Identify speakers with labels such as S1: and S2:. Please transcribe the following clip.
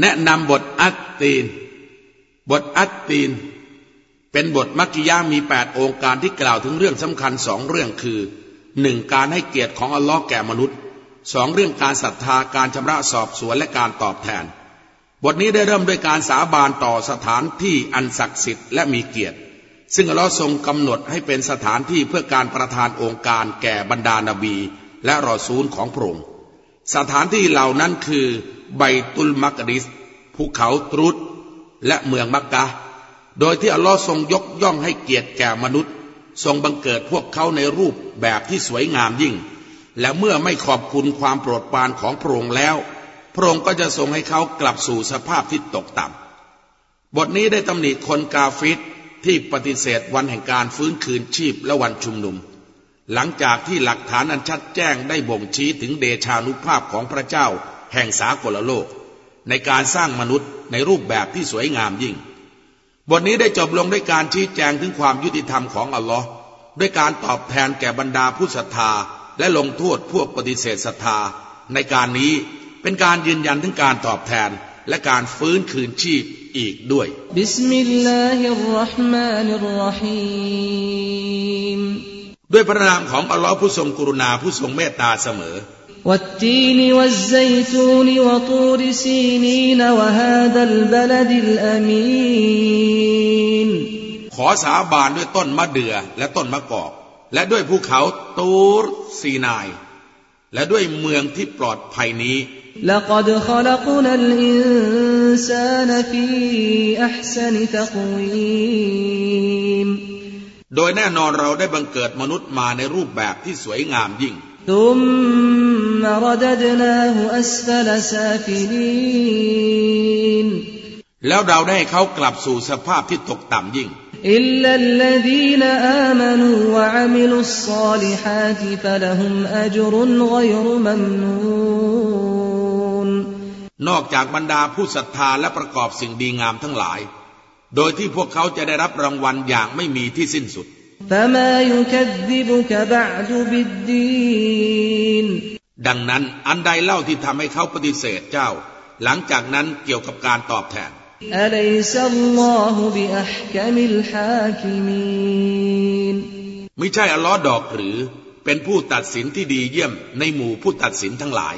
S1: แนะนำบทอัตตีน บทอัตตีน เป็นบทมักกิยามีแปดองค์การที่กล่าวถึงเรื่องสำคัญสองเรื่องคือหนึ่งการให้เกียรติของอัลลอฮ์แก่มนุษย์สองเรื่องการศรัทธาการชำระสอบสวนและการตอบแทน บทนี้ได้เริ่มด้วยการสาบานต่อสถานที่อันศักดิ์สิทธิ์และมีเกียรติ ซึ่งอัลลอฮ์ทรงกำหนดให้เป็นสถานที่เพื่อการประทานองค์การแก่บรรดานาบี และรอซูลของพระองค์ สถานที่เหล่านั้นคือไบตุลมักดิสภูเขาตรุษและเมืองมักกะ โดยที่อัลลอฮ์ทรงยกย่องให้เกียรติแก่มนุษย์ ทรงบังเกิดพวกเขาในรูปแบบที่สวยงามยิ่ง และเมื่อไม่ขอบคุณความโปรดปรานของพระองค์แล้ว พระองค์ก็จะทรงให้เขากลับสู่สภาพที่ตกต่ำบทนี้ได้ตำหนิคนกาฟิดที่ปฏิเสธวันแห่งการฟื้นคืนชีพและวันชุมนุม หลังจากที่หลักฐานอันชัดแจ้งได้บ่งชี้ถึงเดชานุภาพของพระเจ้า แห่งสากลโลก ในการสร้างมนุษย์ในรูปแบบที่สวยงามยิ่ง บทนี้ได้จบลงด้วยการชี้แจงถึงความยุติธรรมของอัลลอฮ์ด้วยการตอบแทนแก่บรรดาผู้ศรัทธา และลงโทษพวกปฏิเสธศรัทธา ในการนี้เป็นการยืนยันถึงการตอบแทนและการฟื้นคืนชีพอีกด้วย
S2: بسم الله الرحمن الرحيمม
S1: ด้วยพระนามของอัลลอฮ์ผู้ทรงกรุณาผู้ทรงเมตตาเสมอ
S2: والتين والزيتون وطور سينين وهذا البلد الأمين
S1: ขอสาบานด้วยต้นมะเดื่อและต้นมะกอก และด้วยภูเขาตูรซีนาย และด้วยเมืองที่ปลอดภัยนี้
S2: لقد خلقنا الإنسان في أحسن تقويم
S1: โดยแน่นอนเราได้บังเกิดมนุษย์มาในรูปแบบที่สวยงามยิ่ง แล้วเราได้เขากลับสู่สภาพที่ตกต่ำยิ่ง นอกจากบรรดาผู้ศรัทธาและประกอบสิ่งดีงามทั้งหลาย โดยที่พวกเขาจะได้รับรางวัลอย่างไม่มีที่สิ้นสุด ดังนั้นอันใดเล่าที่ทำให้เขาปฏิเสธเจ้า หลังจากนั้นเกี่ยวกับการตอบแทน ไม่ใช่อัลลอฮ์ดอกหรือ เป็นผู้ตัดสินที่ดีเยี่ยมในหมู่ผู้ตัดสินทั้งหลาย